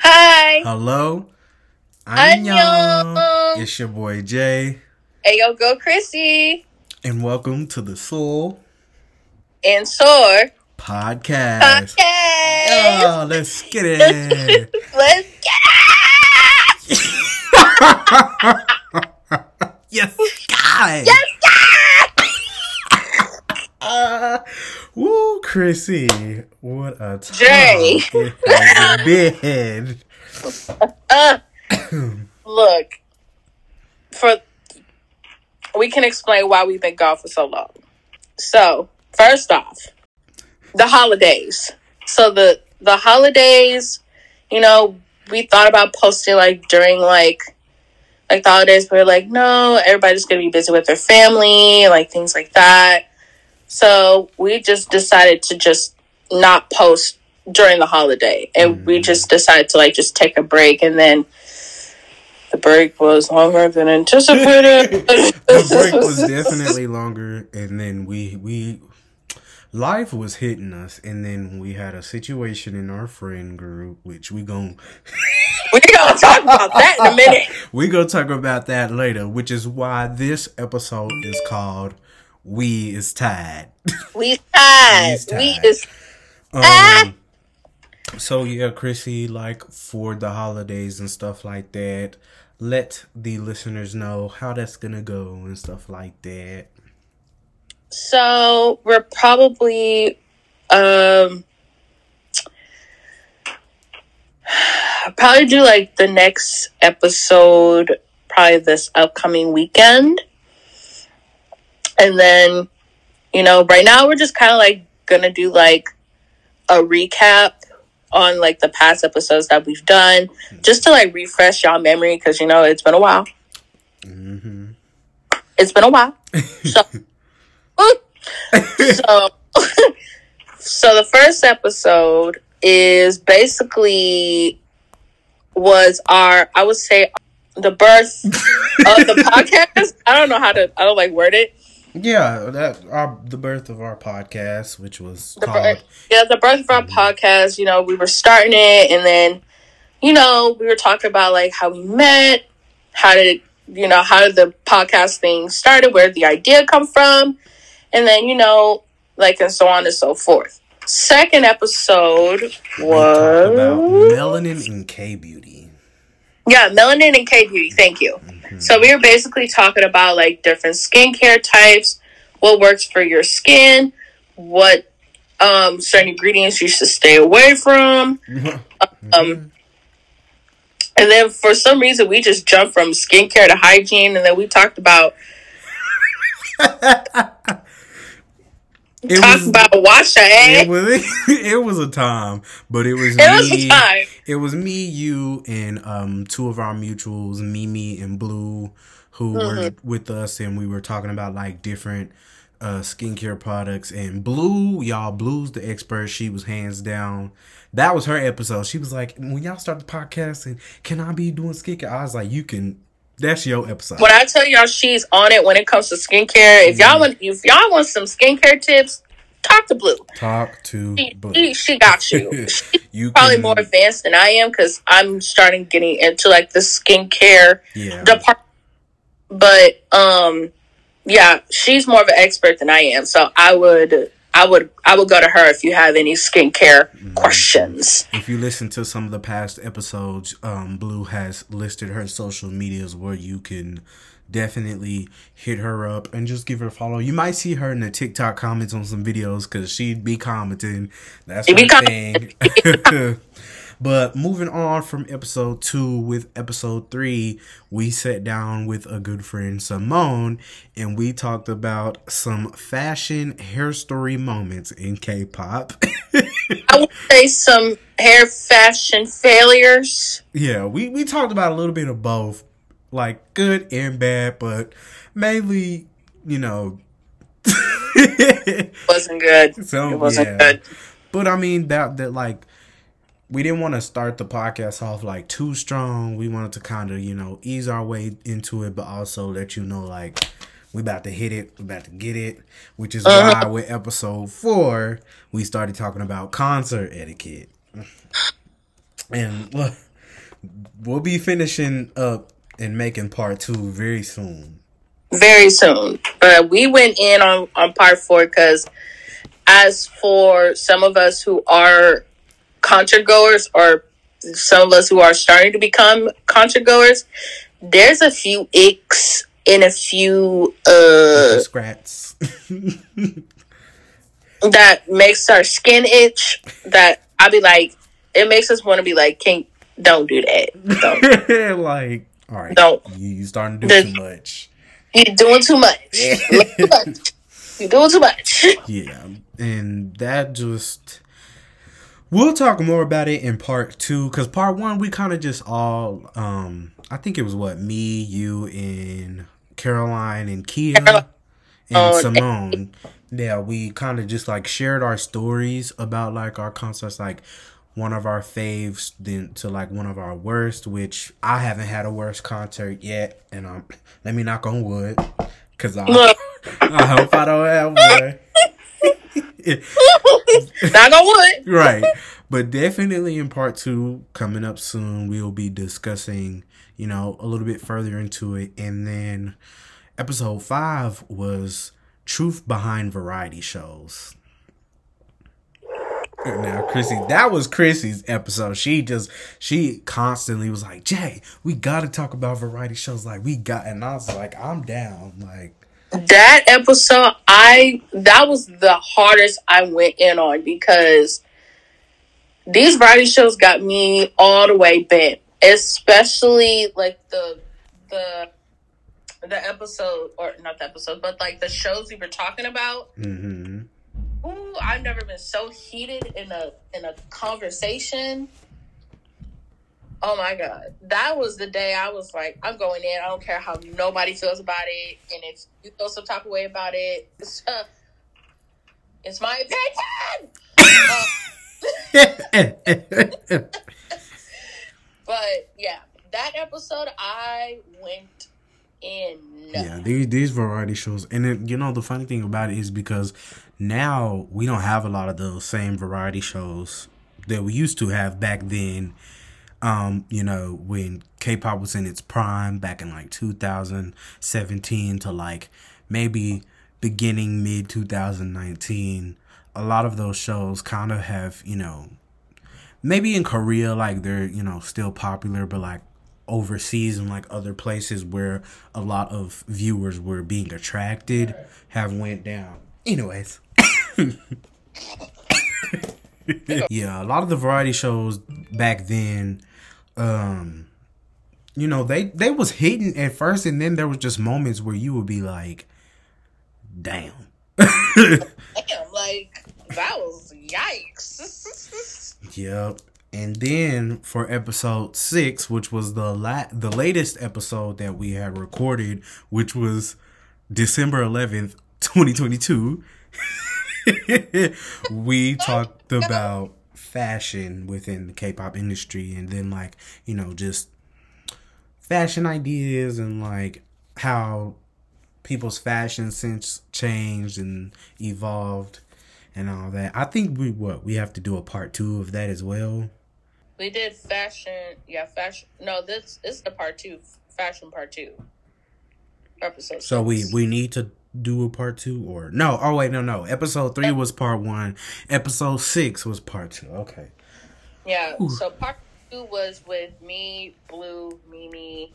Hi. Hello. Annyeong. It's your boy Jae, Hey, yo, go Crissy. and welcome to the Soul And Soar. Podcast. Okay. Oh, let's get it. Let's get it. yes, guys. Yes, Uh, woo, Crissy. What a time Jae. it has been. Uh, look, for we can explain why we've been gone for so long. So, first off, the holidays. So the the holidays, you know, we thought about posting like during like like the holidays, but we're like, no, everybody's gonna be busy with their family, like things like that. So we just decided to just not post during the holiday, and we Mhm. just decided to like just take a break, and then the break was longer than anticipated. the break was definitely longer, and then we we life was hitting us, and then we had a situation in our friend group, which we gon' We're gonna talk about that in a minute. we gonna talk about that later, which is why this episode is called "We Is Tied." We tied. We tied. is Ah! Um, so yeah, Crissy, like for the holidays and stuff like that, let the listeners know how that's gonna go and stuff like that. so we're probably um probably do like the next episode probably this upcoming weekend. And then, you know, right now we're just kind of like gonna do like a recap on like the past episodes that we've done just to like refresh y'all memory because you know it's been a while. hmm It's been a while. So, so, so the first episode is basically was our I would say the birth of the podcast. I don't know how to I don't like word it. Yeah, that our the birth of our podcast, which was The called birth, yeah, the birth of our Mhm. podcast. You know, we were starting it, and then you know we were talking about like how we met, how did you know how did the podcast thing started, where the idea come from, and then you know like and so on and so forth. Second episode we about was melanin and K beauty. yeah, melanin and K beauty. Thank you. So we were basically talking about like different skincare types, what works for your skin, what um certain ingredients you should stay away from. Um and then for some reason we just jumped from skincare to hygiene and then we talked about it talked was about wash your it was it was a time, but it was It was me. a time. It was me, you, and um two of our mutuals, Mimi and Blue, who were Mm-hmm. with us, and we were talking about like different uh skincare products. And Blue, y'all, Blue's the expert. She was hands down. That was her episode. She was like, when y'all start the podcast, and can I be doing skincare? I was like, you can. That's your episode. When I tell y'all she's on it when it comes to skincare, if y'all want if y'all want some skincare tips, talk to Blue. Talk to She, Blue. she, she got you. She's you probably can- more advanced than I am because I'm starting getting into like the skincare Yeah. department. But um, yeah, she's more of an expert than I am. So I would, I would, I would go to her if you have any skincare Mm-hmm. questions. If you listen to some of the past episodes, um, Blue has listed her social medias where you can definitely hit her up and just give her a follow. You might see her in the TikTok comments on some videos because she'd be commenting. That's She com- thing. but moving on from episode two with episode three, we sat down with a good friend Simone and we talked about some fashion hair story moments in K-pop. I would say some hair fashion failures. Yeah, we, we talked about a little bit of both, like good and bad, but mainly, you know. Wasn't good. so It wasn't yeah. good. But I mean that that like we didn't want to start the podcast off like too strong. We wanted to kind of you know ease our way into it, but also let you know like we about to hit it. We about to get it. Which is uh-huh. why with episode four, we started talking about concert etiquette. And look, we'll be finishing up and making part two very soon. Very soon. But we went in on, on part four because as for some of us who are concert goers or some of us who are starting to become concert goers, there's a few icks and a few uh scraps that makes our skin itch that I'll be like it makes us want to be like, can't don't do that. Don't. like all right. Don't you starting to do the, too much. You're doing too much. You're doing too much. Yeah. And that just We'll talk more about it in part two because part one we kind of just all um I think it was what me, you, and Caroline and Kia and oh, Simone. Yeah, we kind of just like shared our stories about like our concerts, like one of our faves then to like one of our worst, which I haven't had a worst concert yet, and um, let me knock on wood, cause I I hope I don't have one. knock on wood, right? But definitely in part two coming up soon, we'll be discussing you know, a little bit further into it. And then episode five was Truth Behind Variety Shows. Now, Crissy, that was Crissy's episode. She just, she constantly was like, Jae, we got to talk about variety shows. Like, we got, and I was like, I'm down. Like, that episode, I, that was the hardest I went in on because these variety shows got me all the way bent especially like the the the episode or not the episode, but like the shows we were talking about. Mm-hmm. Ooh, I've never been so heated in a in a conversation. Oh my god, that was the day I was like, I'm going in. I don't care how nobody feels about it, and if you feel some type of way about it, it's, uh, it's my opinion. uh, But yeah, that episode I went in. Yeah, these these variety shows, and then you know the funny thing about it is because now we don't have a lot of those same variety shows that we used to have back then. Um, you know, when K-pop was in its prime back in like 2017 to like maybe beginning mid 2019, a lot of those shows kind of have, you know, maybe in Korea, like they're you know still popular, but like overseas and like other places where a lot of viewers were being attracted have went down. Anyways. yeah, a lot of the variety shows back then, um, you know, they they was hitting at first, and then there was just moments where you would be like, "Damn." Damn, like that was yikes. Yep. And then for episode six, which was the la- the latest episode that we had recorded, which was December eleventh, twenty twenty two, we talked about fashion within the K-pop industry, and then like you know just fashion ideas and like how people's fashion sense changed and evolved and all that. I think we what we have to do a part two of that as well. We did fashion, yeah, fashion. No, this, this is the part two, fashion part two. Episode. So we we need to do a part two or no? Oh wait, no, no. Episode three was part one. Episode six was part two. Okay. Yeah. Ooh. So part two was with me, Blue, Mimi,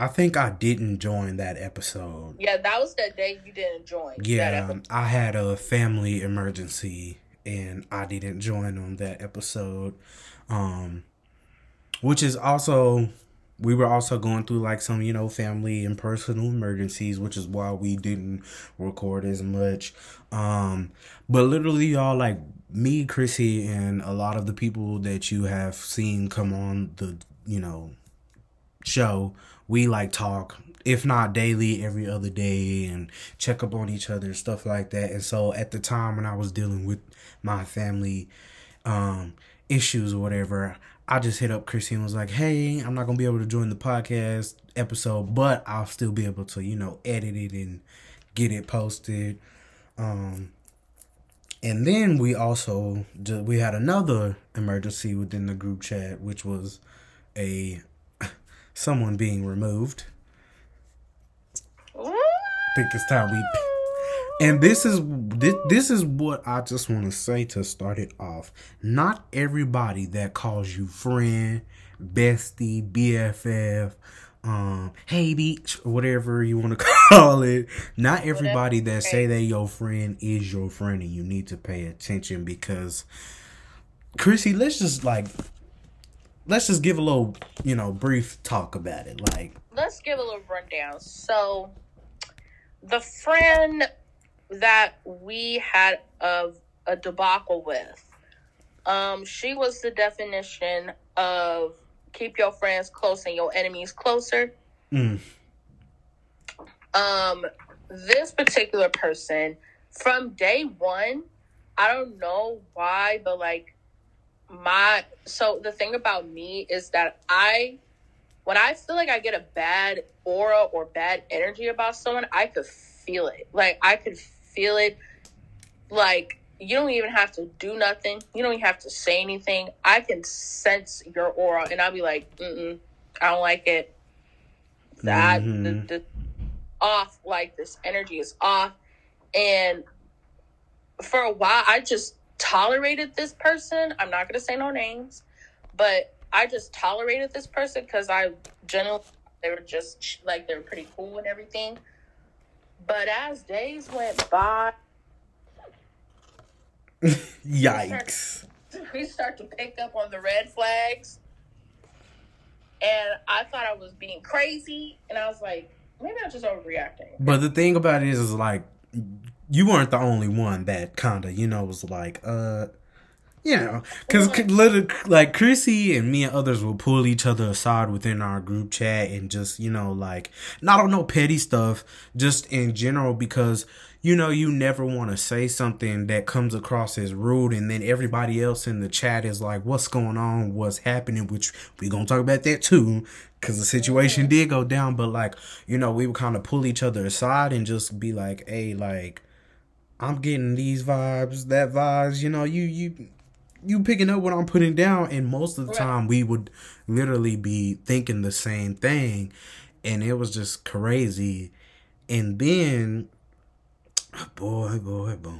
I think I didn't join that episode. Yeah, that was the day you didn't join. Yeah, I had a family emergency and I didn't join on that episode. Um which is also we were also going through like some, you know, family and personal emergencies, which is why we didn't record as much. Um but literally y'all like me, Crissy, and a lot of the people that you have seen come on the, you know, show we like talk if not daily every other day and check up on each other stuff like that and so at the time when i was dealing with my family um issues or whatever i just hit up crissy and was like hey i'm not gonna be able to join the podcast episode, but I'll still be able to, you know, edit it and get it posted. Um, and then we also we had another emergency within the group chat, which was a someone being removed. I think it's time we. And this is this, this is what I just want to say to start it off. Not everybody that calls you friend, bestie, BFF, um, hey beach, whatever you want to call it. Not everybody that say they your friend is your friend, and you need to pay attention because, Crissy, let's just like, let's just give a little, you know, brief talk about it. Like, let's give a little rundown. So, the friend that we had of a debacle with, um, she was the definition of keep your friends close and your enemies closer. Mm. Um, this particular person, from day one, I don't know why, but like my so the thing about me is that I when I feel like I get a bad aura or bad energy about someone, I could feel it. Like I could feel it like you don't even have to do nothing. You don't even have to say anything. I can sense your aura, and I'll be like, Mm-mm, I don't like it. That mm-hmm. the, the off, like this energy is off, and for a while, I just tolerated this person. I'm not gonna say no names, but I just tolerated this person because I generally they were just like they were pretty cool and everything. But as days went by, Yikes. We start, to pick up on the red flags. And I thought I was being crazy. And I was like, maybe I'm just overreacting. But the thing about it is, is like, you weren't the only one that kind of, you know, was like, uh, you know, because little like Crissy and me and others will pull each other aside within our group chat and just you know like not on no petty stuff, just in general because you know, you never want to say something that comes across as rude, and then everybody else in the chat is like, "What's going on? What's happening?" Which we gonna talk about that too, because the situation did go down. But like, you know, we would kind of pull each other aside and just be like, "Hey, like, I'm getting these vibes, that vibes. You know, you you." You picking up what I'm putting down, and most of the time we would literally be thinking the same thing, and it was just crazy. And then oh, Boy, oh, oh, boy, boy.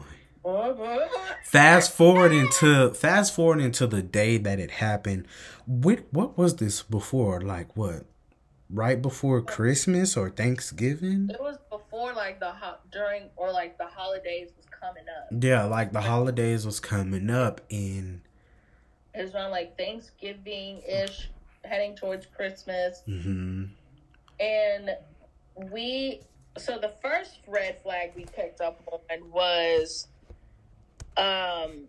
Boy, boy. Fast forward into fast forward into the day that it happened. What what was this before? Like what? Right before Christmas or Thanksgiving? It was before like the ho- during or like the holidays was coming up. Yeah, like the holidays was coming up and it was around like Thanksgiving ish, heading towards Christmas. Mm-hmm. And we so the first red flag we picked up on was um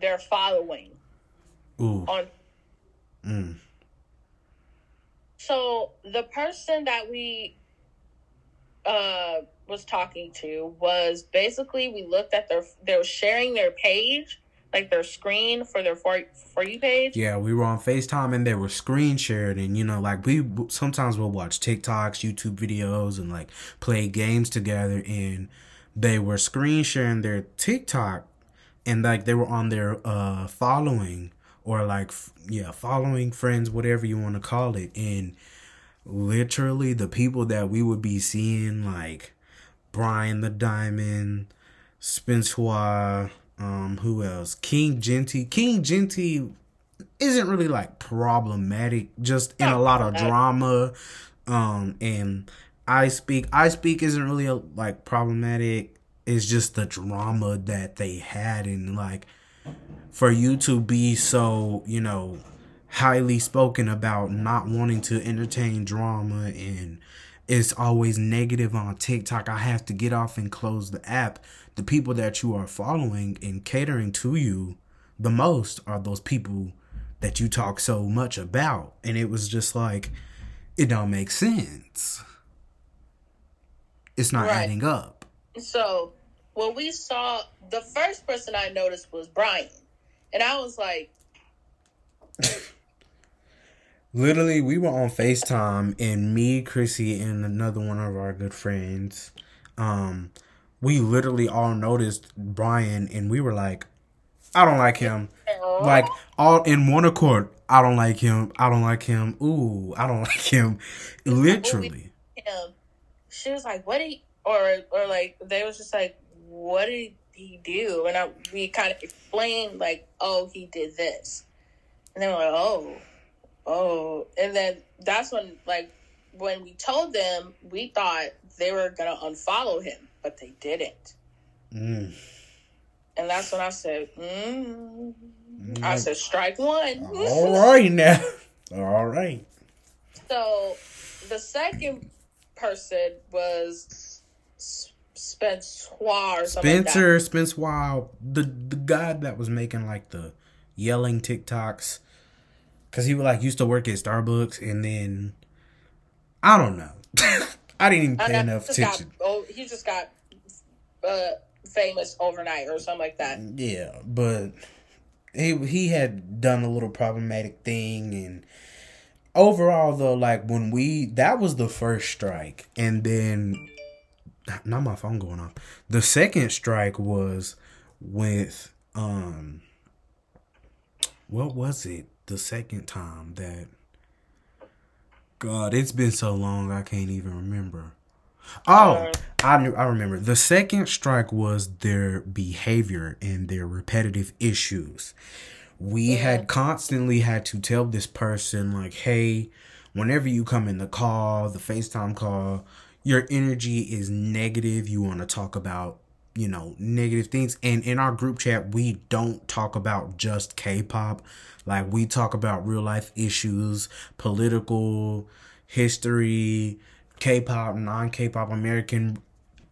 their following Ooh. on mm. so the person that we uh was talking to was basically we looked at their they were sharing their page like their screen for their for, for you page. Yeah, we were on FaceTime and they were screen shared and you know like we sometimes we'll watch TikToks, YouTube videos and like play games together and they were screen sharing their TikTok and like they were on their uh following or like yeah, following friends whatever you want to call it and literally the people that we would be seeing like Brian the Diamond, Spencer um, who else? King Genty. King Genty isn't really like problematic, just in a lot of drama. Um, and I speak. I speak isn't really a, like problematic. It's just the drama that they had, and like for you to be so, you know, highly spoken about not wanting to entertain drama and it's always negative on TikTok. I have to get off and close the app the people that you are following and catering to you the most are those people that you talk so much about. And it was just like, it don't make sense. It's not right. adding up. So when we saw the first person I noticed was Brian. And I was like Literally, we were on FaceTime, and me, Crissy, and another one of our good friends, um, we literally all noticed Brian, and we were like, I don't like him. Like all in one accord. I don't like him. I don't like him. Ooh, I don't like him. Literally. Him. She was like, "What did?" He, or or like they was just like, "What did he do?" And I we kind of explained like, "Oh, he did this," and they were like, "Oh, oh," and then that's when like when we told them, we thought they were gonna unfollow him, but they didn't. Mm. And that's when I said, mm. I said, strike one. All right now. All right. So the second person was Spencer or Spencer, like Spencer, the the guy that was making like the yelling TikToks, because he like used to work at Starbucks, and then I don't know. I didn't even pay enough attention. Got, oh, he just got uh, famous overnight or something like that. Yeah, but he he had done a little problematic thing and overall though like when we that was the first strike and then not my phone going off the second strike was with um what was it the second time that god it's been so long i can't even remember Oh, I knew, I remember. The second strike was their behavior and their repetitive issues. We yeah. had constantly had to tell this person like, "Hey, whenever you come in the call, the FaceTime call, your energy is negative. You want to talk about, you know, negative things." And in our group chat, we don't talk about just K-pop. Like we talk about real life issues, political history, K-pop, non-K-pop, American,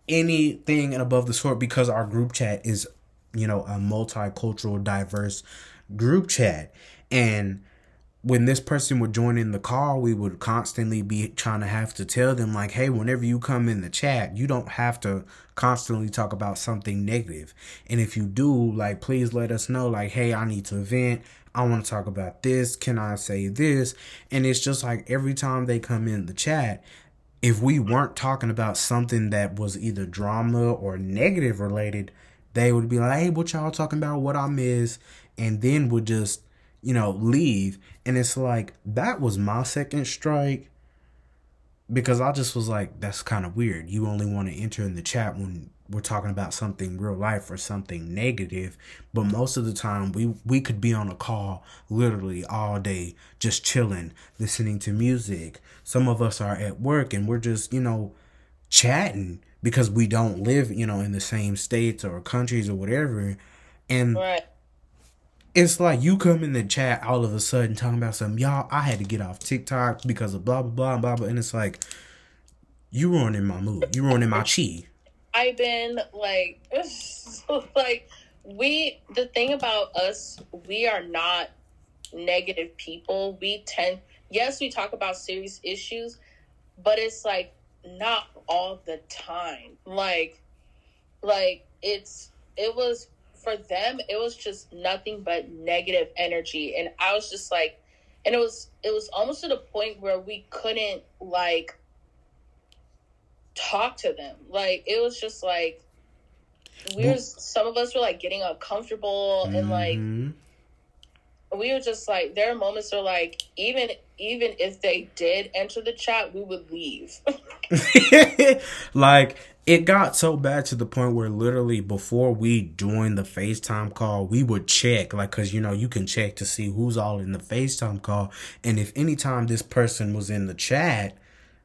anything and above the sort because our group chat is, you know, a multicultural, diverse group chat. And when this person would join in the call, we would constantly be trying to have to tell them, like, hey, whenever you come in the chat, you don't have to constantly talk about something negative. And if you do, like, please let us know, like, hey, I need to vent. I want to talk about this. Can I say this? And it's just like every time they come in the chat, if we weren't talking about something that was either drama or negative related, they would be like, hey, what y'all talking about? What I miss? And then would just, you know, leave. And it's like, that was my second strike because I just was like, that's kind of weird. You only want to enter in the chat when we're talking about something real life or something negative but most of the time we we could be on a call literally all day just chilling listening to music. Some of us are at work and we're just you know chatting because we don't live you know in the same states or countries or whatever. And right. it's like you come in the chat all of a sudden talking about something y'all i had to get off tiktok because of blah blah blah blah blah and it's like you ruining my mood. You ruining my chi I've been like, like we. The thing about us, we are not negative people. We tend, yes, we talk about serious issues, but it's like not all the time. Like, like it's it was for them. It was just nothing but negative energy, and I was just like, and it was it was almost to the point where we couldn't like talk to them. Like it was just like we were some of us were like getting uncomfortable and like mm-hmm. we were just like there are moments where like even even if they did enter the chat, we would leave. like it got so bad to the point where literally before we joined the FaceTime call, we would check, like, cause you know, you can check to see who's all in the FaceTime call. And if anytime this person was in the chat,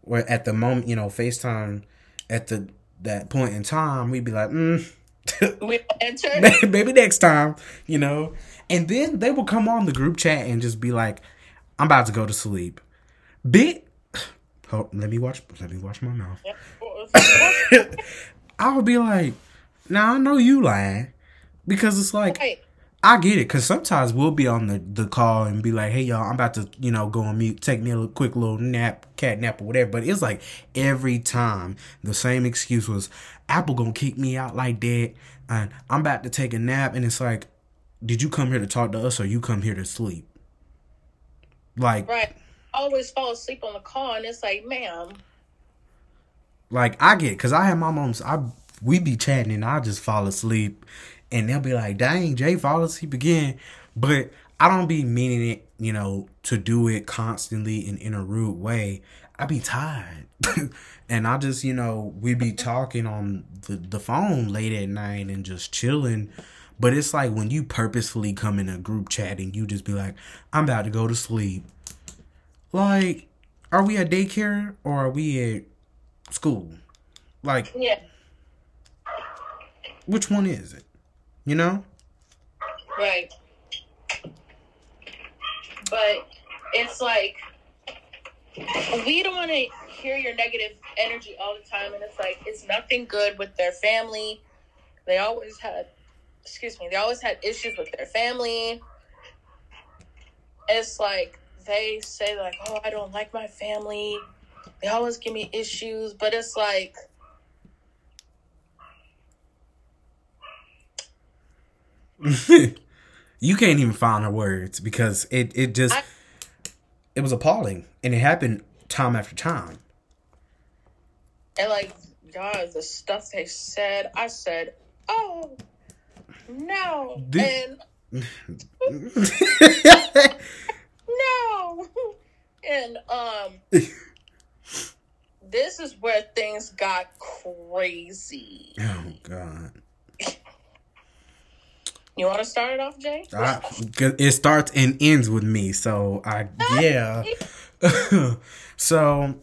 where at the moment, you know, FaceTime at the that point in time, we'd be like, mm, we enter maybe next time, you know. And then they would come on the group chat and just be like, "I'm about to go to sleep." Bit, oh, let me watch. Let me watch my mouth. I would be like, "Now I know you lying," because it's like. Right I get it because sometimes we'll be on the, the call and be like, "Hey y'all, I'm about to you know go on mute, take me a quick little nap, cat nap or whatever." But it's like every time the same excuse was, "Apple gonna kick me out like that," and I'm about to take a nap, and it's like, "Did you come here to talk to us or you come here to sleep?" Like, right. always fall asleep on the call, and it's like, ma'am. Like I get, cause I have my mom's. I we be chatting and I just fall asleep, and they'll be like, "Dang, Jae, fall asleep again." But I don't be meaning it, you know, to do it constantly and in a rude way. I be tired. and I just, you know, we be talking on the, the phone late at night and just chilling. But it's like when you purposefully come in a group chat and you just be like, I'm about to go to sleep. Like, are we at daycare or are we at school? Like, yeah. Which one is it? You know? Right. But it's like we don't want to hear your negative energy all the time and it's like it's nothing good with their family they always had excuse me they always had issues with their family it's like they say like oh i don't like my family they always give me issues but it's like you can't even find her words because it it just I, it was appalling and it happened time after time. And like God, the stuff they said, I said, "Oh no," and no, and um, this is where things got crazy. Oh God. You want to start it off, Jae? I, it starts and ends with me, so I yeah. so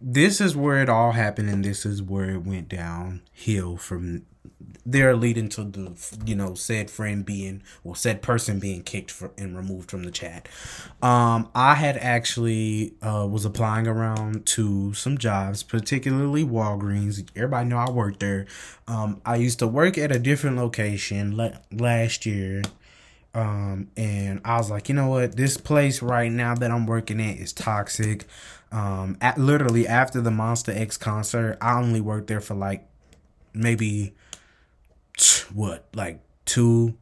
this is where it all happened, and this is where it went downhill from there, leading to the you know said friend being or said person being kicked for, and removed from the chat. Um, I had actually uh, was applying around to some jobs, particularly Walgreens. Everybody know I worked there. Um, I used to work at a different location le- last year. Um, and I was like, you know what, this place right now that I'm working at is toxic. Um, at literally after the Monsta X concert, I only worked there for like maybe what like two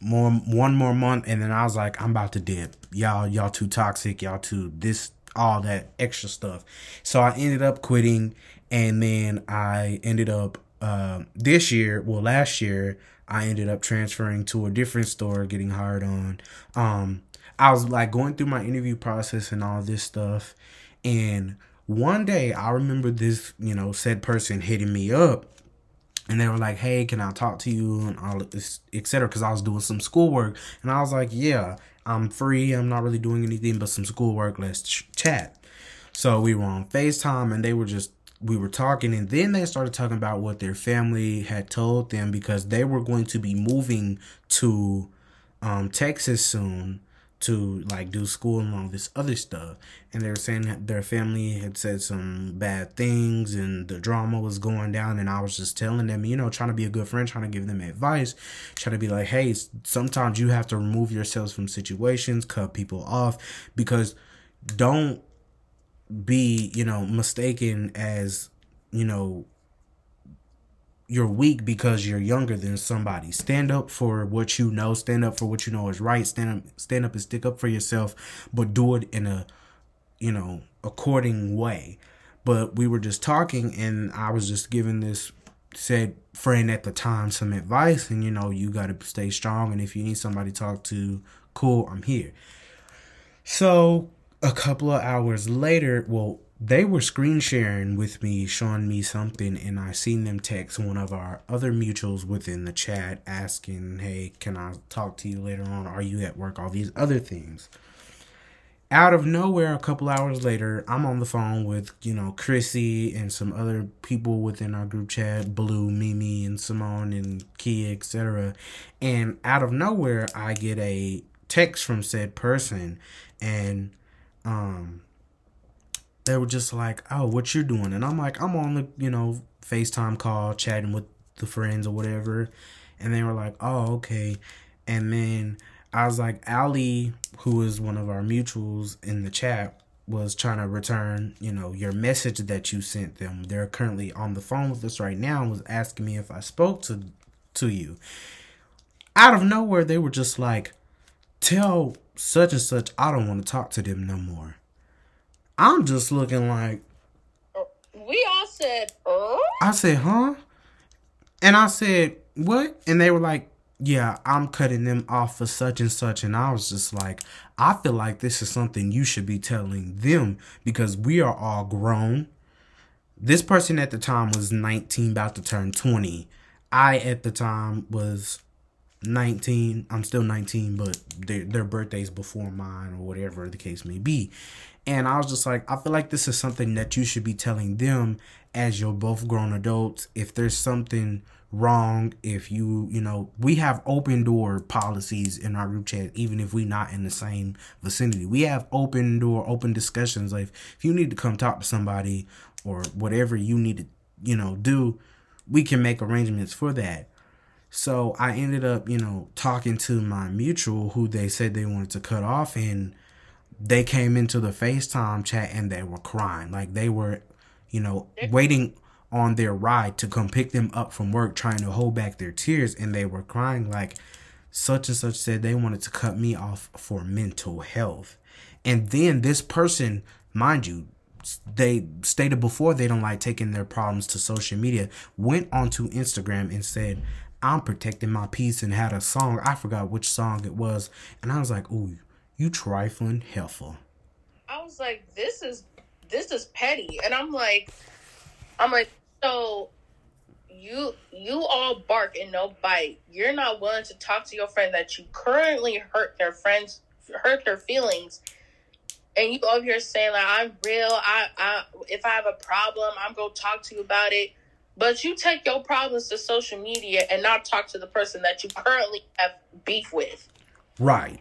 more one more month and then I was like I'm about to dip. Y'all y'all too toxic, y'all too this all that extra stuff. So I ended up quitting and then I ended up uh, this year, well last year I ended up transferring to a different store, getting hired on. Um I was like going through my interview process and all this stuff and one day I remember this, you know, said person hitting me up and they were like, "Hey, can I talk to you?" and all this, etc. Because I was doing some schoolwork, and I was like, "Yeah, I'm free. I'm not really doing anything but some schoolwork. Let's ch- chat." So we were on Facetime, and they were just we were talking, and then they started talking about what their family had told them because they were going to be moving to um, Texas soon to like do school and all this other stuff. And they were saying that their family had said some bad things and the drama was going down. And I was just telling them, you know, trying to be a good friend, trying to give them advice, trying to be like, hey, sometimes you have to remove yourselves from situations, cut people off because don't be, you know, mistaken as, you know, you're weak because you're younger than somebody. Stand up for what you know. Stand up for what you know is right. Stand up, stand up and stick up for yourself, but do it in a, you know, according way. But we were just talking, and I was just giving this said friend at the time some advice, and you know, you got to stay strong. And if you need somebody to talk to, cool, I'm here. So a couple of hours later, well, they were screen sharing with me, showing me something, and I seen them text one of our other mutuals within the chat asking, Hey, can I talk to you later on? Are you at work? All these other things. Out of nowhere, a couple hours later, I'm on the phone with, you know, Crissy and some other people within our group chat, Blue, Mimi, and Simone, and Kia, etc. And out of nowhere, I get a text from said person, and um, they were just like, "Oh, what you're doing?" And I'm like, "I'm on the you know FaceTime call, chatting with the friends or whatever," and they were like, "Oh, okay," and then I was like, Ali, who is one of our mutuals in the chat, was trying to return, you know, your message that you sent them. They're currently on the phone with us right now and was asking me if I spoke to to you. Out of nowhere, they were just like, tell such and such, I don't want to talk to them no more. I'm just looking like. We all said, uh? I said, huh? And I said, what? And they were like, yeah, I'm cutting them off for such and such. And I was just like, I feel like this is something you should be telling them because we are all grown. This person at the time was 19, about to turn 20. I at the time was 19. I'm still 19, but their, their birthday's before mine or whatever the case may be. And I was just like, I feel like this is something that you should be telling them as you're both grown adults. If there's something wrong, if you, you know, we have open door policies in our group chat, even if we're not in the same vicinity. We have open door, open discussions. Like, if you need to come talk to somebody or whatever you need to, you know, do, we can make arrangements for that. So I ended up, you know, talking to my mutual who they said they wanted to cut off and they came into the FaceTime chat and they were crying. Like they were, you know, waiting on their ride to come pick them up from work, trying to hold back their tears, and they were crying like such and such said they wanted to cut me off for mental health. And then this person, mind you, they stated before they don't like taking their problems to social media, went onto Instagram and said, I'm protecting my peace and had a song. I forgot which song it was. And I was like, ooh, you trifling heifer. I was like, this is this is petty. And I'm like I'm like, so you you all bark and no bite. You're not willing to talk to your friend that you currently hurt their friends hurt their feelings. And you go over here saying like I'm real, I I if I have a problem, I'm gonna talk to you about it but you take your problems to social media and not talk to the person that you currently have beef with. Right.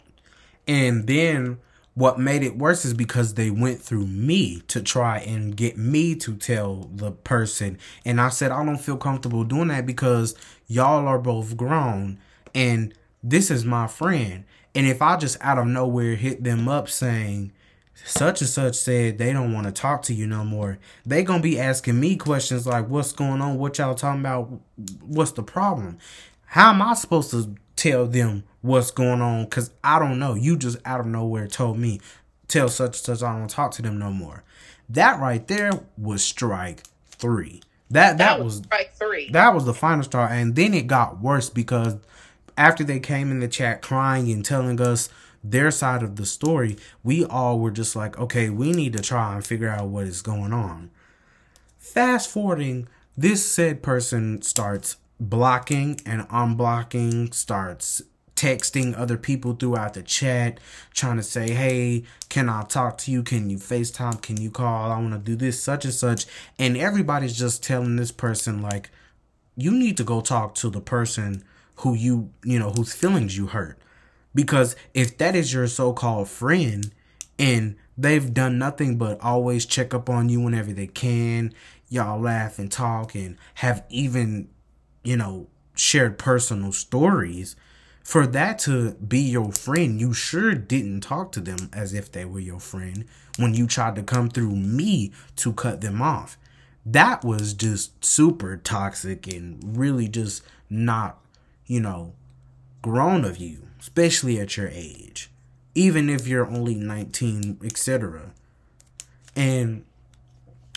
And then what made it worse is because they went through me to try and get me to tell the person. And I said, I don't feel comfortable doing that because y'all are both grown and this is my friend. And if I just out of nowhere hit them up saying, such and such said they don't want to talk to you no more. They gonna be asking me questions like, "What's going on? What y'all talking about? What's the problem?" How am I supposed to tell them what's going on? Cause I don't know. You just out of nowhere told me, tell such and such I don't talk to them no more. That right there was strike three. That that, that was, was strike three. That was the final straw, and then it got worse because after they came in the chat crying and telling us their side of the story, we all were just like, okay, we need to try and figure out what is going on. Fast forwarding, this said person starts blocking and unblocking, starts texting other people throughout the chat, trying to say, hey, can I talk to you? Can you FaceTime? Can you call? I want to do this, such and such. And everybody's just telling this person, like, you need to go talk to the person who you, you know, whose feelings you hurt. Because if that is your so called friend and they've done nothing but always check up on you whenever they can, y'all laugh and talk and have even, you know, shared personal stories, for that to be your friend, you sure didn't talk to them as if they were your friend when you tried to come through me to cut them off. That was just super toxic and really just not, you know, grown of you especially at your age, even if you're only 19, etc. And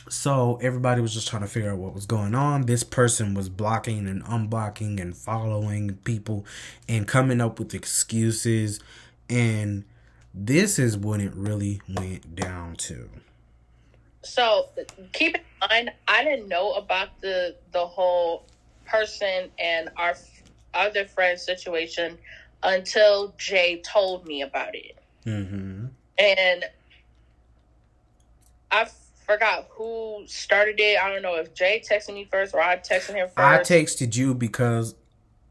so everybody was just trying to figure out what was going on. This person was blocking and unblocking and following people and coming up with excuses. And this is what it really went down to. So keep in mind, I didn't know about the the whole person and our other friend situation until Jae told me about it. Mm-hmm. And I forgot who started it. I don't know if Jae texted me first or I texted him first. I texted you because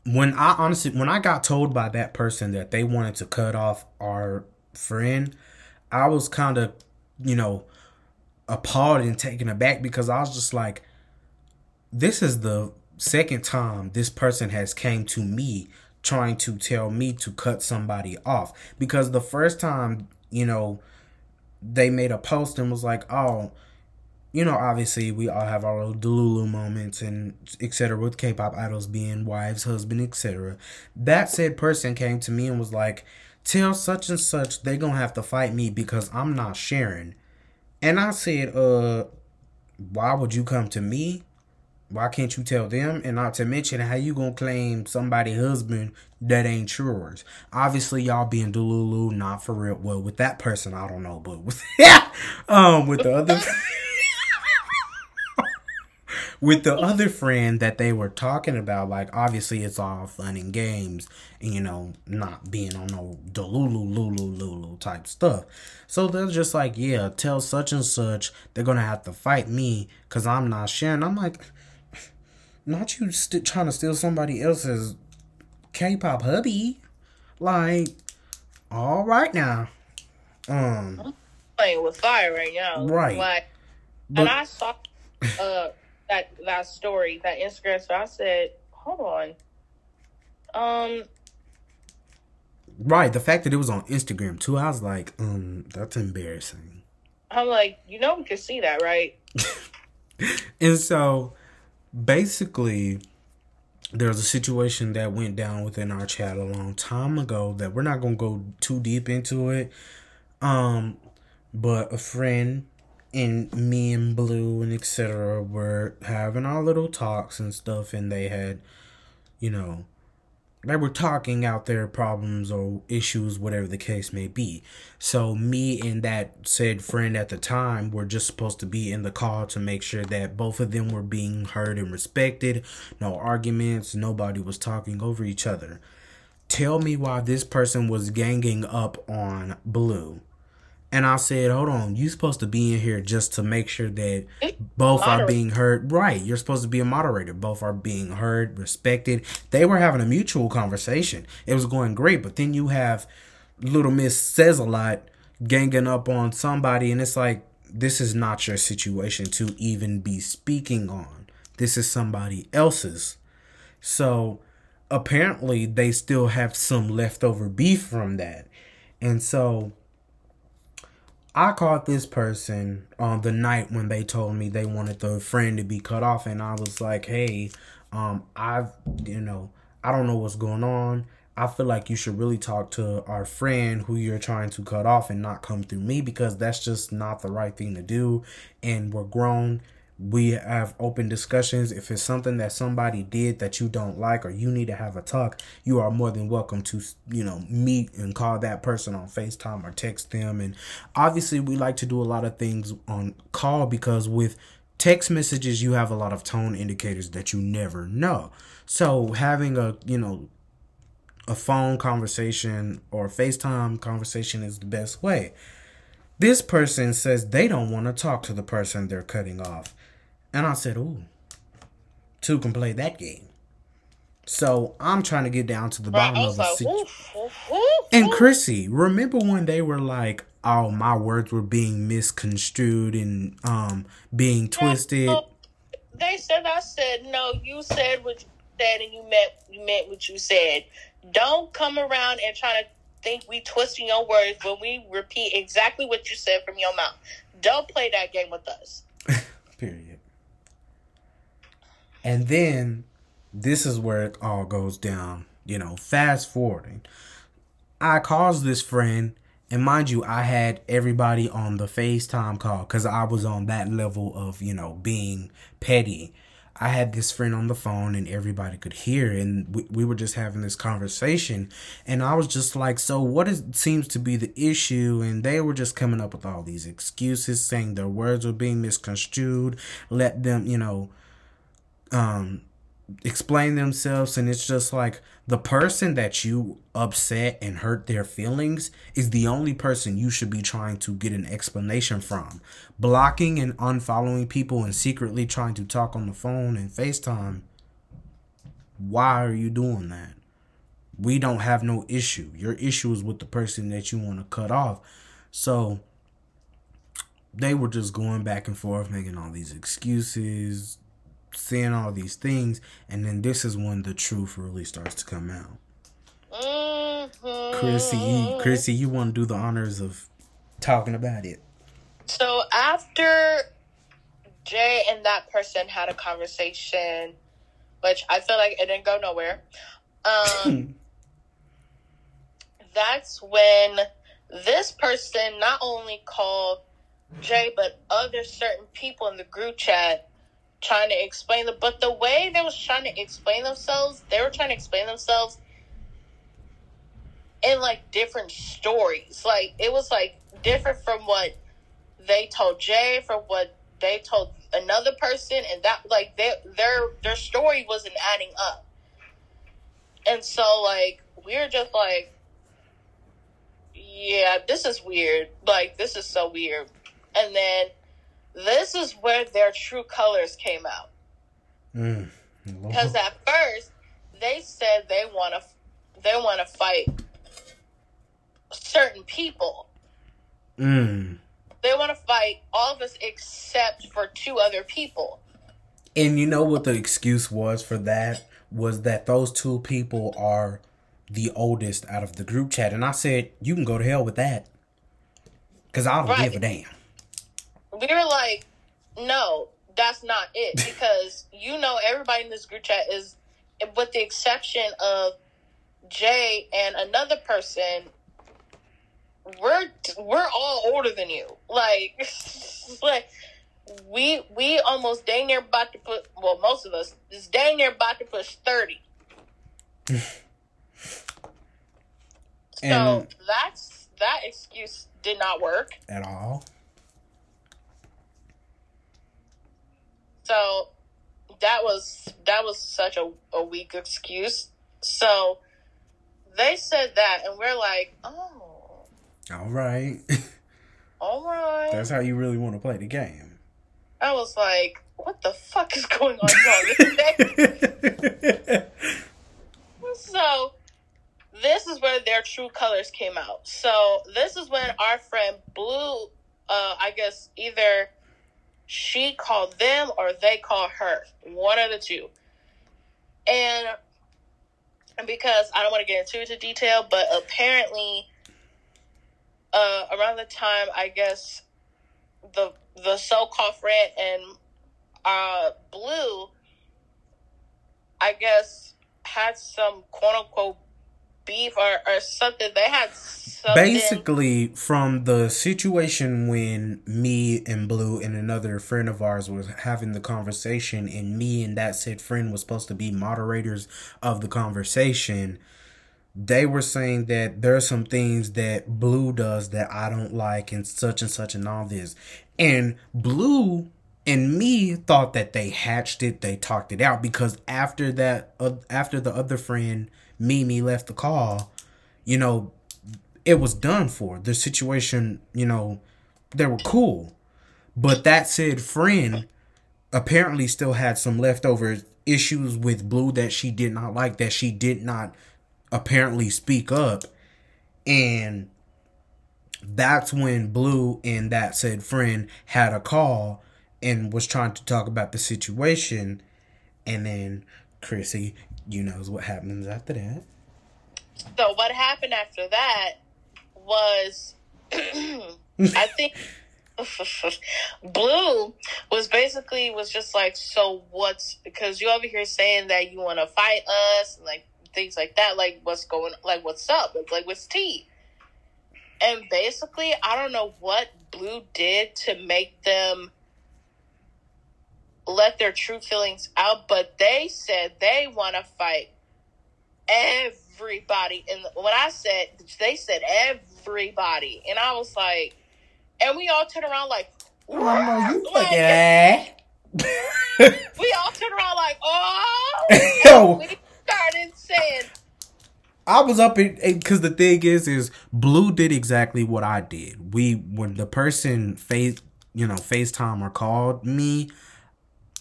when I honestly when I got told by that person that they wanted to cut off our friend, I was kind of, you know, appalled and taken aback because I was just like, this is the second time this person has came to me trying to tell me to cut somebody off because the first time you know they made a post and was like oh you know obviously we all have our delulu moments and etc with k-pop idols being wives husband etc that said person came to me and was like tell such and such they gonna have to fight me because I'm not sharing. And I said, uh, why would you come to me? Why can't you tell them? And not to mention how you gonna claim somebody husband that ain't yours. Obviously, y'all being delulu, not for real. Well, with that person, I don't know, but with um with the other with the other friend that they were talking about, like obviously it's all fun and games, and you know, not being on no delulu lulu lulu type stuff. So they're just like, yeah, tell such and such they're gonna have to fight me because I'm not sharing. I'm like, not you st- trying to steal somebody else's K-pop hubby, like, all right now, um, I'm playing with fire right now, right? Like, But- and I saw uh that that story, that Instagram. So I said, hold on, um, Right, the fact that it was on Instagram too, I was like, um, that's embarrassing. I'm like, you know, we can see that, right? And so basically there's a situation that went down within our chat a long time ago that we're not gonna go too deep into it. Um but a friend and me and Blue and etc. were having our little talks and stuff and they had, you know, they were talking out their problems or issues, whatever the case may be. So me and that said friend at the time were just supposed to be in the call to make sure that both of them were being heard and respected. No arguments, nobody was talking over each other. Tell me why this person was ganging up on Blue. And I said, hold on, you supposed to be in here just to make sure that both are being heard. Right. You're supposed to be a moderator. Both are being heard, respected. They were having a mutual conversation. It was going great. But then you have little Miss Says a Lot ganging up on somebody. And it's like, this is not your situation to even be speaking on. This is somebody else's. So apparently they still have some leftover beef from that. And so I caught this person on the night when they told me they wanted the friend to be cut off, and I was like, "Hey, um, I've, you know, I don't know what's going on. I feel like you should really talk to our friend who you're trying to cut off and not come through me because that's just not the right thing to do. And we're grown. We have open discussions. If it's something that somebody did that you don't like or you need to have a talk, you are more than welcome to, you know, meet and call that person on FaceTime or text them. And obviously, we like to do a lot of things on call because with text messages, you have a lot of tone indicators that you never know. So having a, you know, a phone conversation or FaceTime conversation is the best way. This person says they don't want to talk to the person they're cutting off. And I said, Ooh, two can play that game. So I'm trying to get down to the bottom of the situation. And. Crissy, remember when they were like, "Oh, my words were being misconstrued and um being twisted." No, they said I said no. You said what you said, and you meant you meant what you said. Don't come around and try to think we twisting your words when we repeat exactly what you said from your mouth. Don't play that game with us. Period. And then this is where it all goes down. You know, fast forwarding. I calls this friend, and mind you, I had everybody on the FaceTime call because I was on that level of, you know, being petty. I had this friend on the phone and everybody could hear, and we, we were just having this conversation. And I was just like, So, what is, seems to be the issue? And they were just coming up with all these excuses, saying their words were being misconstrued. Let them, you know, um, explain themselves and it's just like the person that you upset and hurt their feelings is the only person you should be trying to get an explanation from. Blocking and unfollowing people and secretly trying to talk on the phone and facetime why are you doing that? We don't have no issue. Your issue is with the person that you want to cut off. So they were just going back and forth making all these excuses saying all these things, and then this is when the truth really starts to come out. Mm-hmm. Crissy, Crissy, you want to do the honors of talking about it? So after Jae and that person had a conversation, which I feel like it didn't go nowhere. Um, that's when this person not only called Jae, but other certain people in the group chat trying to explain them. But the way they was trying to explain themselves, they were trying to explain themselves in like different stories. Like it was like different from what they told Jae, from what they told another person, and that like they, their their story wasn't adding up. And so like we are just like, yeah, this is weird. Like this is so weird. And then this is where their true colors came out. Mm. Because at first they said they want to they want to fight certain people. Mm. They want to fight all of us except for two other people. And you know what the excuse was for that was that those two people are the oldest out of the group chat, and I said you can go to hell with that because I don't right. give a damn we were like, no, that's not it because you know everybody in this group chat is, with the exception of Jae and another person, we're we're all older than you. Like, like we we almost dang near about to put. Well, most of us is dang near about to push thirty. so that's that excuse did not work at all. So that was that was such a, a weak excuse. So they said that, and we're like, oh, all right, all right. That's how you really want to play the game. I was like, what the fuck is going on? so this is where their true colors came out. So this is when our friend Blue, uh, I guess either she called them or they called her. One of the two. And because I don't want to get into it detail, but apparently uh, around the time I guess the the so called friend and uh, Blue I guess had some quote unquote beef or, or something. They had something. Basically, from the situation when me and Blue and another friend of ours was having the conversation, and me and that said friend was supposed to be moderators of the conversation. They were saying that there are some things that Blue does that I don't like, and such and such, and all this. And Blue and me thought that they hatched it, they talked it out because after that, uh, after the other friend Mimi left the call, you know, it was done for. The situation, you know, they were cool. But that said friend apparently still had some leftover issues with Blue that she did not like, that she did not apparently speak up. And that's when Blue and that said friend had a call and was trying to talk about the situation. And then Crissy you knows what happens after that. So what happened after that was, I think Blue was basically was just like, so what's because you over here saying that you want to fight us and like things like that, like what's going, like what's up, it's like what's tea, and basically I don't know what Blue did to make them let their true feelings out, but they said they want to fight everybody. And when I said, they said everybody. And I was like, and we all turned around like, oh, you like, we all turned around like, oh, we started saying, I was up in because the thing is, is Blue did exactly what I did. We when the person face, you know, FaceTime or called me,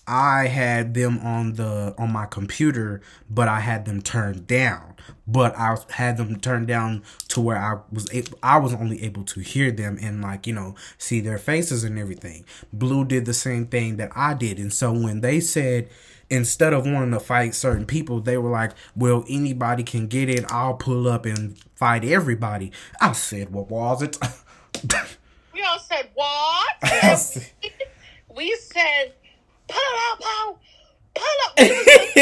I had them on the on my computer, but I had them turned down. But I had them turned down to where I was able, I was only able to hear them and like you know see their faces and everything. Blue did the same thing that I did, and so when they said instead of wanting to fight certain people, they were like, "Well, anybody can get it. I'll pull up and fight everybody." I said, "What was it?" we all said what? we said pull up, Paul, pull up. We was,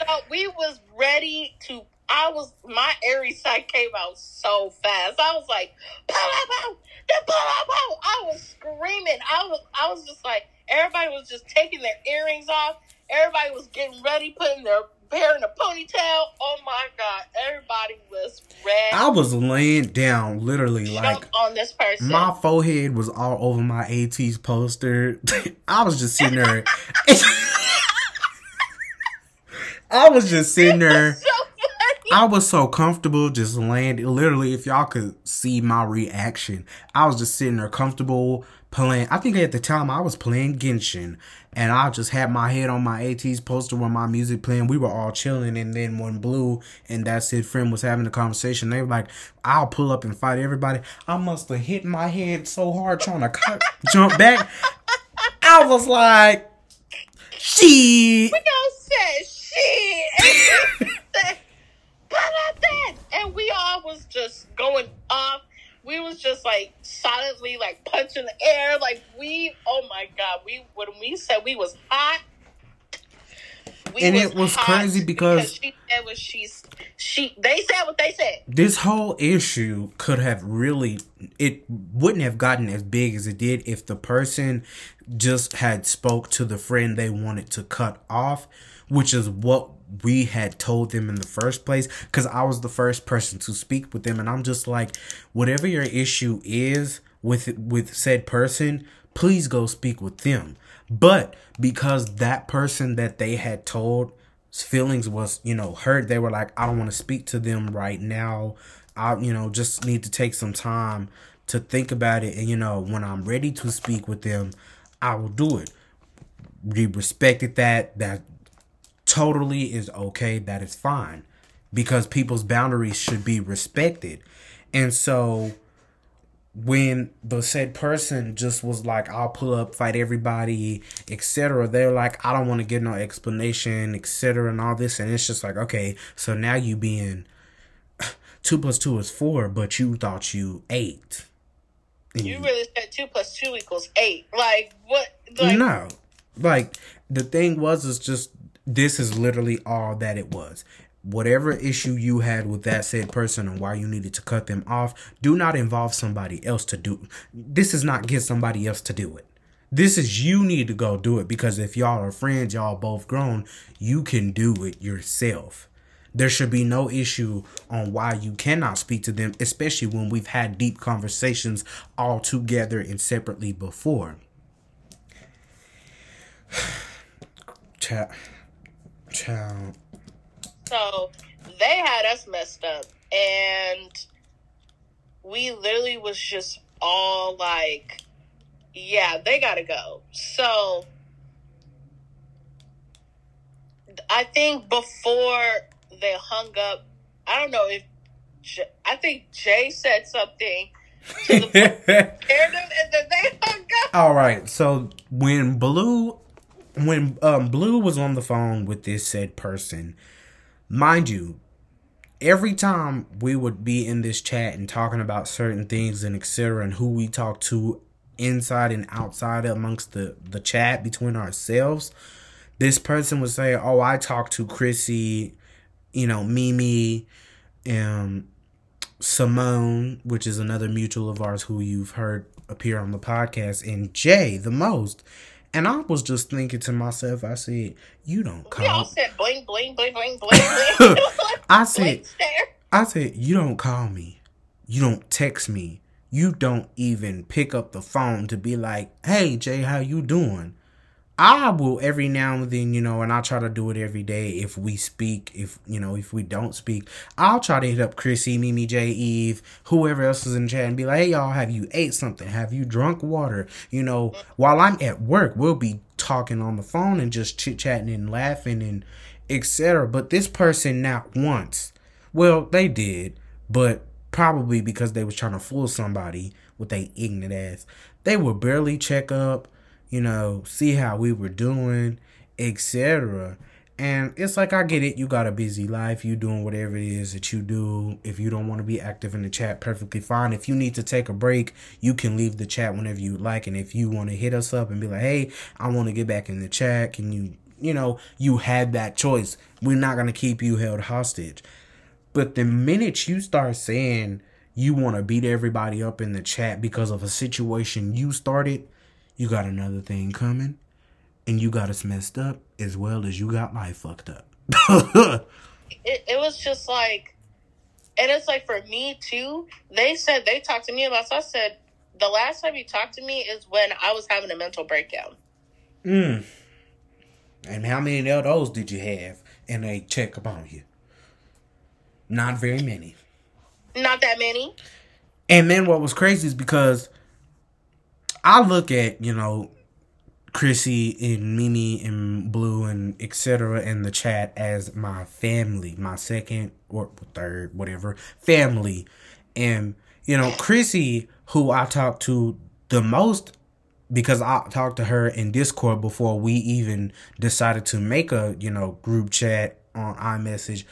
so we was ready to. I was my Aries side came out so fast. I was like, Pull up, pow, pow, pow, pow, pow. I was screaming. I was I was just like everybody was just taking their earrings off. Everybody was getting ready, putting their hair in a ponytail. Oh my god, everybody was red. I was laying down, literally like on this person. My forehead was all over my ATEEZ poster. I was just sitting there. I was just sitting there. So I was so comfortable just laying. Literally, if y'all could see my reaction, I was just sitting there comfortable playing. I think at the time I was playing Genshin, and I just had my head on my ATEEZ poster with my music playing. We were all chilling, and then when Blue and that said friend was having a conversation, they were like, "I'll pull up and fight everybody." I must have hit my head so hard trying to jump back. I was like, "Shit." We don't say shit. and we all was just going off we was just like solidly like punching the air. Like we, oh my god, we when we said we was hot. We and was it was crazy because, because she said what she's she they said what they said. This whole issue could have really it wouldn't have gotten as big as it did if the person just had spoke to the friend they wanted to cut off, which is what we had told them in the first place because I was the first person to speak with them. And I'm just like whatever your issue is with with said person please go speak with them. But because that person that they had told feelings was you know hurt they were like I don't want to speak to them right now. I you know just need to take some time to think about it. And you know when I'm ready to speak with them I will do it. We respected that that totally is okay. That is fine because people's boundaries should be respected. And so when the said person just was like, I'll pull up, fight everybody, etc., they're like, I don't want to get no explanation, etc., and all this. And it's just like, okay, so now you being two plus two is four, but you thought you eight. You really said two plus two equals eight. Like, what? Like, no. Like, the thing was, is just this is literally all that it was. Whatever issue you had with that said person and why you needed to cut them off, do not involve somebody else to do. This is not get somebody else to do it. This is you need to go do it because if y'all are friends, y'all both grown, you can do it yourself. There should be no issue on why you cannot speak to them, especially when we've had deep conversations all together and separately before. Child. So they had us messed up, and we literally was just all like, "Yeah, they gotta go." So I think before they hung up, I don't know if I think Jae said something. To the and then they hung up. All right, so when Blue when um, Blue was on the phone with this said person, mind you, every time we would be in this chat and talking about certain things and etc. and who we talk to inside and outside amongst the the chat between ourselves, this person would say, "Oh, I talked to Crissy, you know, Mimi, and." Simone, which is another mutual of ours who you've heard appear on the podcast, and Jae the most." And I was just thinking to myself, I said, "You don't call." We all said bling bling bling bling bling. bling. I said, I said, "You don't call me. You don't text me. You don't even pick up the phone to be like, hey Jae, how you doing?" I will every now and then, you know, and I try to do it every day if we speak, if, you know, if we don't speak. I'll try to hit up Crissy, Mimi, J, Eve, whoever else is in chat and be like, hey, y'all, have you ate something? Have you drunk water? You know, while I'm at work, we'll be talking on the phone and just chit chatting and laughing and etc. But this person not once, well, they did, but probably because they was trying to fool somebody with a ignorant ass. They would barely check up you know, see how we were doing, etc. And it's like I get it, you got a busy life, you doing whatever it is that you do. If you don't want to be active in the chat, perfectly fine. If you need to take a break, you can leave the chat whenever you like. And if you want to hit us up and be like, hey, I want to get back in the chat, can you you know, you had that choice. We're not gonna keep you held hostage. But the minute you start saying you want to beat everybody up in the chat because of a situation you started, you got another thing coming. And you got us messed up as well as you got life fucked up. it, it was just like, and it's like for me too, they said they talked to me about, so I said, the last time you talked to me is when I was having a mental breakdown. Mm. And how many of those did you have? And they check upon you. Not very many. Not that many. And then what was crazy is because I look at, you know, Crissy and Mimi and Blue and etc. in the chat as my family, my second or third, whatever, family. And, you know, Crissy, who I talk to the most because I talked to her in Discord before we even decided to make a, you know, group chat on iMessage.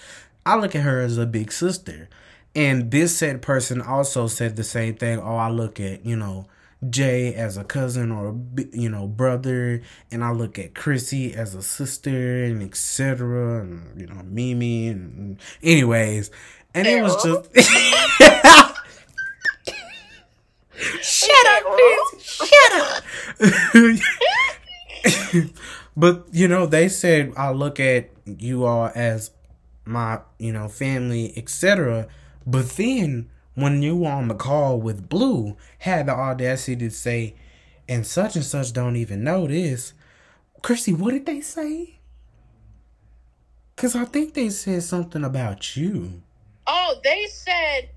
I look at her as a big sister. And this said person also said the same thing. Oh, I look at, you know, Jae as a cousin or you know brother, and I look at Crissy as a sister, and etc. And you know Mimi, and, anyways, and it was just. Shut up, please. Shut up. but you know, they said I look at you all as my, you know, family, etc. But then when you were on the call with Blue, had the audacity to say, and such and such don't even know this. Crissy, what did they say? Cause I think they said something about you. Oh, they said,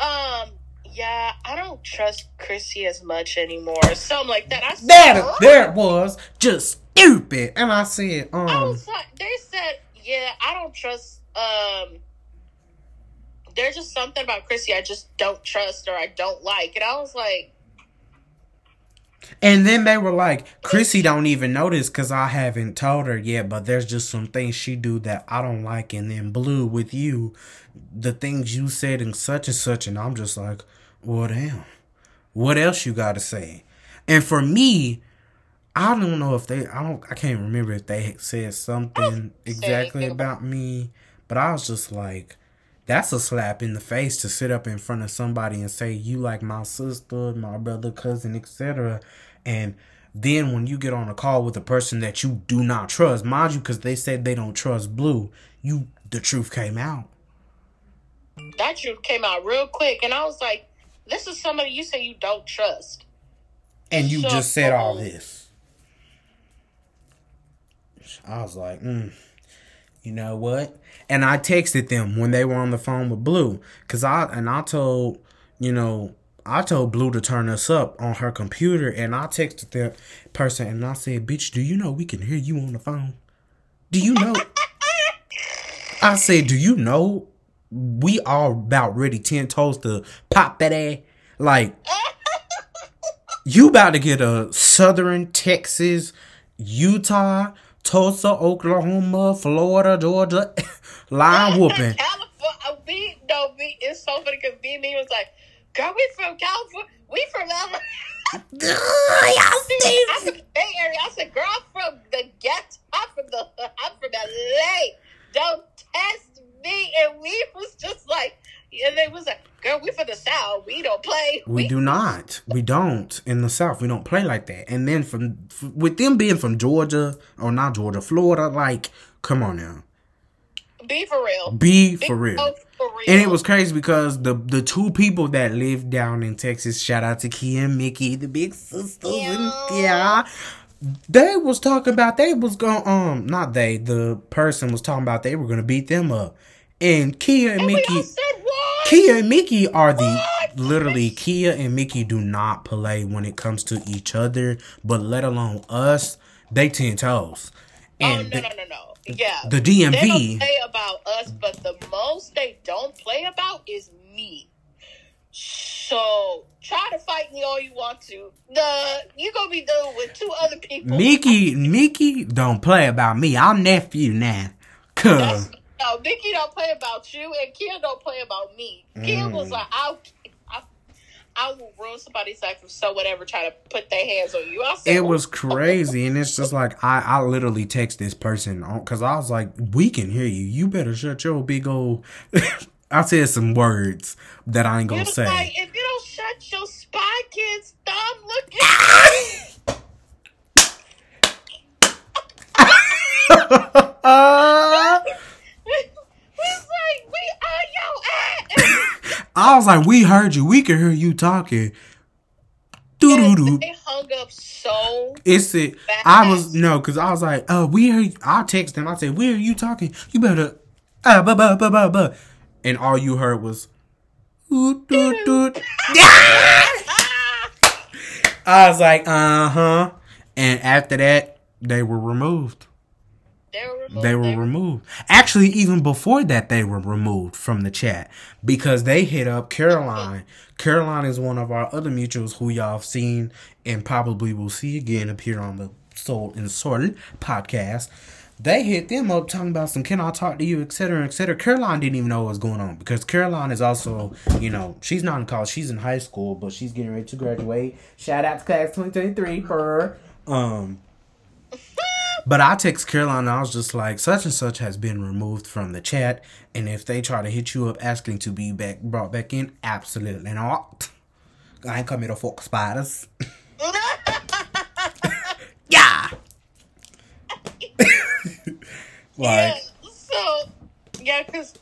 um, yeah, I don't trust Crissy as much anymore. Something like that. I said, that, there it was, just stupid. And I said, um, I was like, they said, yeah, I don't trust, um, there's just something about Crissy I just don't trust or I don't like. And I was like, and then they were like, Crissy don't even notice because I haven't told her yet, but there's just some things she do that I don't like. And then Blue with you, the things you said and such and such. And I'm just like, well, damn. What else you got to say? And for me, I don't know if they, I don't, I can't remember if they said something exactly about me, but I was just like, that's a slap in the face to sit up in front of somebody and say you like my sister, my brother, cousin, etc. And then when you get on a call with a person that you do not trust, mind you, because they said they don't trust Blue, you the truth came out. That truth came out real quick, and I was like, "This is somebody you say you don't trust." And you so, just said all this. I was like, mm, you know what? and I texted them when they were on the phone with Blue, cause I and I told you know I told Blue to turn us up on her computer, and I texted that person and I said, "Bitch, do you know we can hear you on the phone? Do you know?" I said, "Do you know we are about ready ten toes to pop that ass? Like you about to get a Southern Texas, Utah." Tulsa, Oklahoma, Florida, Georgia, line whooping. California, uh, we no, we. It's so funny because me and me was like, "Girl, we from California. We from LA." I the Bay Area. I said, "Girl, I'm from the ghetto. I'm from the. I'm from LA. Don't test me." And we was just like, and they was like, "Girl, we from the South. We don't play. We, we do not. We don't in the South. We don't play like that." And then from with them being from Georgia or not Georgia, Florida, like, come on now. Be for real. Be, Be for, real. for real. And it was crazy because the the two people that live down in Texas, shout out to Kia and Mickey, the big sisters, yeah. and yeah, they was talking about they was going um not they the person was talking about they were gonna beat them up and Kia and, and Mickey. Kia and Mickey are the literally Kia and Mickey do not play when it comes to each other, but let alone us, they ten toes. Oh, and oh no no no no! Yeah, the DMV they don't play about us, but the most they don't play about is me. So try to fight me all you want to. The you gonna be dealing with two other people. Mickey, Mickey don't play about me. I'm nephew now. Cause no, Vicky don't play about you, and Kim don't play about me. Kim mm. was like, I'll, I'll, I will ruin somebody's life if someone ever try to put their hands on you. Said, it was crazy, and it's just like I, I literally text this person because I was like, "We can hear you. You better shut your big old." I said some words that I ain't gonna say. Like, if you don't shut your spy kids thumb looking. uh, I was like, we heard you. We could hear you talking. Doo doo They hung up so. It's it. Fast. I was no, because I was like, oh, we hear. You. I text them. I said, where are you talking? You better. Uh, buh, buh, buh, buh, buh. And all you heard was. I was like, uh huh. And after that, they were removed. They were removed. They were removed. Actually, even before that, they were removed from the chat because they hit up Caroline. Caroline is one of our other mutuals who y'all have seen and probably will see again appear on the SoulNSeoul podcast. They hit them up talking about some can I talk to you, etc. etc. Caroline didn't even know what was going on because Caroline is also, you know, she's not in college, she's in high school, but she's getting ready to graduate. Shout out to class 2023 for um but I text Caroline I was just like, such and such has been removed from the chat. And if they try to hit you up asking to be back brought back in, absolutely not. I ain't coming to fuck spiders. yeah. like yeah, so yeah, because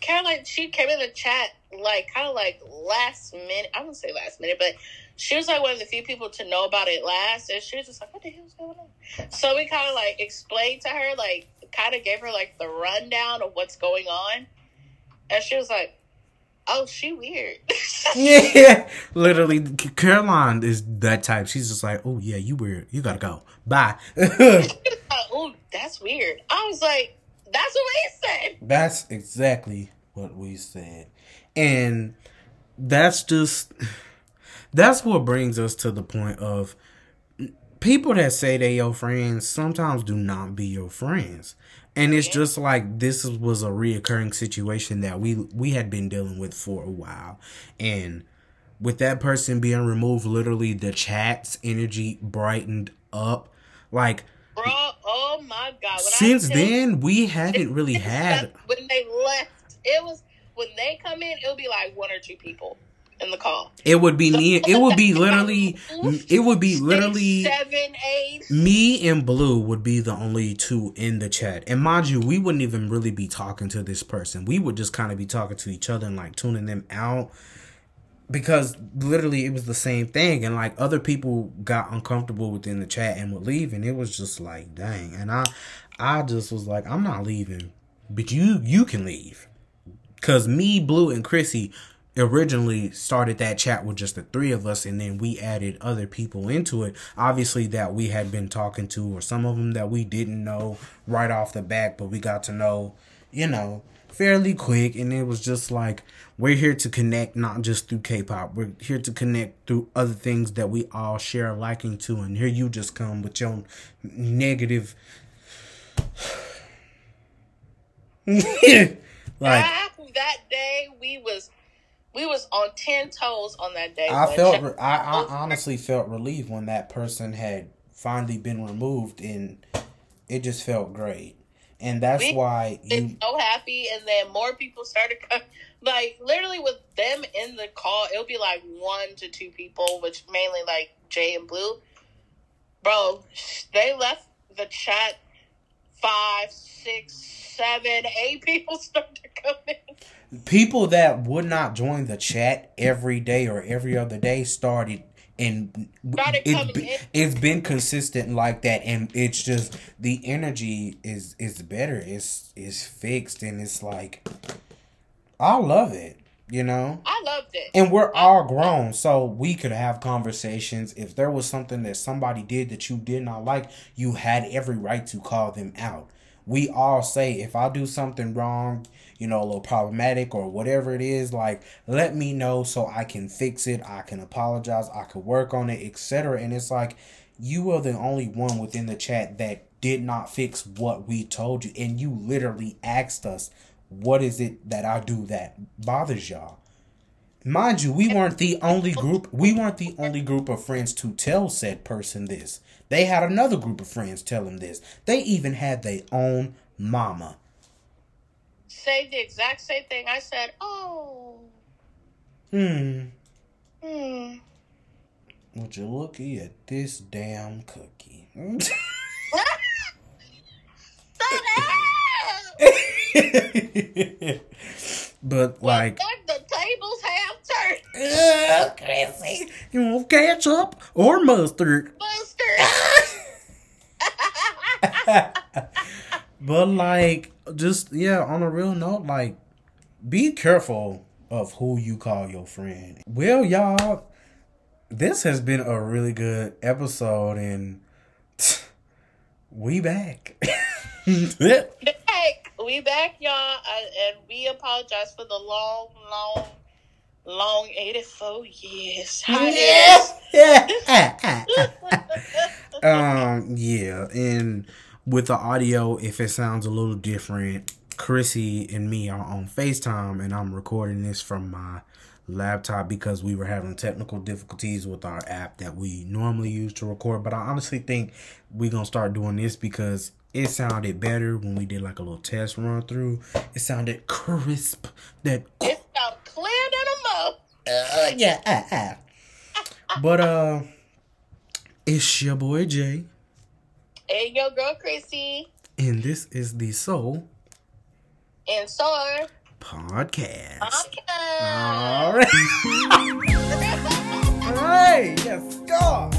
Caroline she came in the chat like kind of like last minute. I wouldn't say last minute, but she was like one of the few people to know about it last, and she was just like, "What the hell's going on?" So we kind of like explained to her, like, kind of gave her like the rundown of what's going on, and she was like, "Oh, she weird." yeah, literally, Caroline is that type. She's just like, "Oh yeah, you weird. You gotta go. Bye." oh, that's weird. I was like, "That's what we said." That's exactly what we said, and that's just that's what brings us to the point of people that say they your friends sometimes do not be your friends. And it's just like this was a reoccurring situation that we we had been dealing with for a while. And with that person being removed, literally the chat's energy brightened up. Like Bro, oh my god. When since then we haven't really had when they left. It was when they come in, it'll be like one or two people in the call. It would be me. It would be literally. It would be literally seven, eight. Me and Blue would be the only two in the chat, and mind you, we wouldn't even really be talking to this person. We would just kind of be talking to each other and like tuning them out because literally it was the same thing and like other people got uncomfortable within the chat and would leave and it was just like dang and i i just was like i'm not leaving but you you can leave because me blue and chrissy originally started that chat with just the three of us and then we added other people into it obviously that we had been talking to or some of them that we didn't know right off the bat but we got to know you know fairly quick. And it was just like we're here to connect not just through k-pop. We're here to connect through other things that we all share a liking to. And here you just come with your negative like that day we was we was on ten toes on that day. I felt, re- I, I honestly felt relieved when that person had finally been removed, and it just felt great. And that's we, why you so happy, and then more people started coming. Like literally with them in the call, it'll be like one to two people, which mainly like Jay and Blue. Bro, they left the chat five, six, seven, eight people started coming people that would not join the chat every day or every other day started and it, it's been consistent like that and it's just the energy is is better. It's is fixed and it's like i love it you know i loved it and we're all grown so we could have conversations if there was something that somebody did that you did not like you had every right to call them out we all say if i do something wrong you know, a little problematic or whatever it is, like let me know so I can fix it. I can apologize. I can work on it, etc. And it's like you are the only one within the chat that did not fix what we told you, and you literally asked us, "What is it that I do that bothers y'all?" Mind you, we weren't the only group. We weren't the only group of friends to tell said person this. They had another group of friends tell them this. They even had their own mama say the exact same thing. I said, "Oh." Hmm. Hmm. Would you look at this damn cookie? but like the tables have turned. Uh, Crissy, you want ketchup or mustard? Mustard. but like, just yeah. On a real note, like, be careful of who you call your friend. Well, y'all, this has been a really good episode, and we back. We back, y'all, and we apologize for the long, long, long eighty-four years. Yeah. um. Yeah, and with the audio, if it sounds a little different, Crissy and me are on FaceTime, and I'm recording this from my laptop because we were having technical difficulties with our app that we normally use to record. But I honestly think we're gonna start doing this because it sounded better when we did like a little test run through. It sounded crisp. That it sounded clear than a mug. Uh, yeah. Uh, uh. but uh, it's your boy Jae. And your girl Crissy. And this is the Soul and Soul Podcast. Podcast. All right. All right. Yes, go.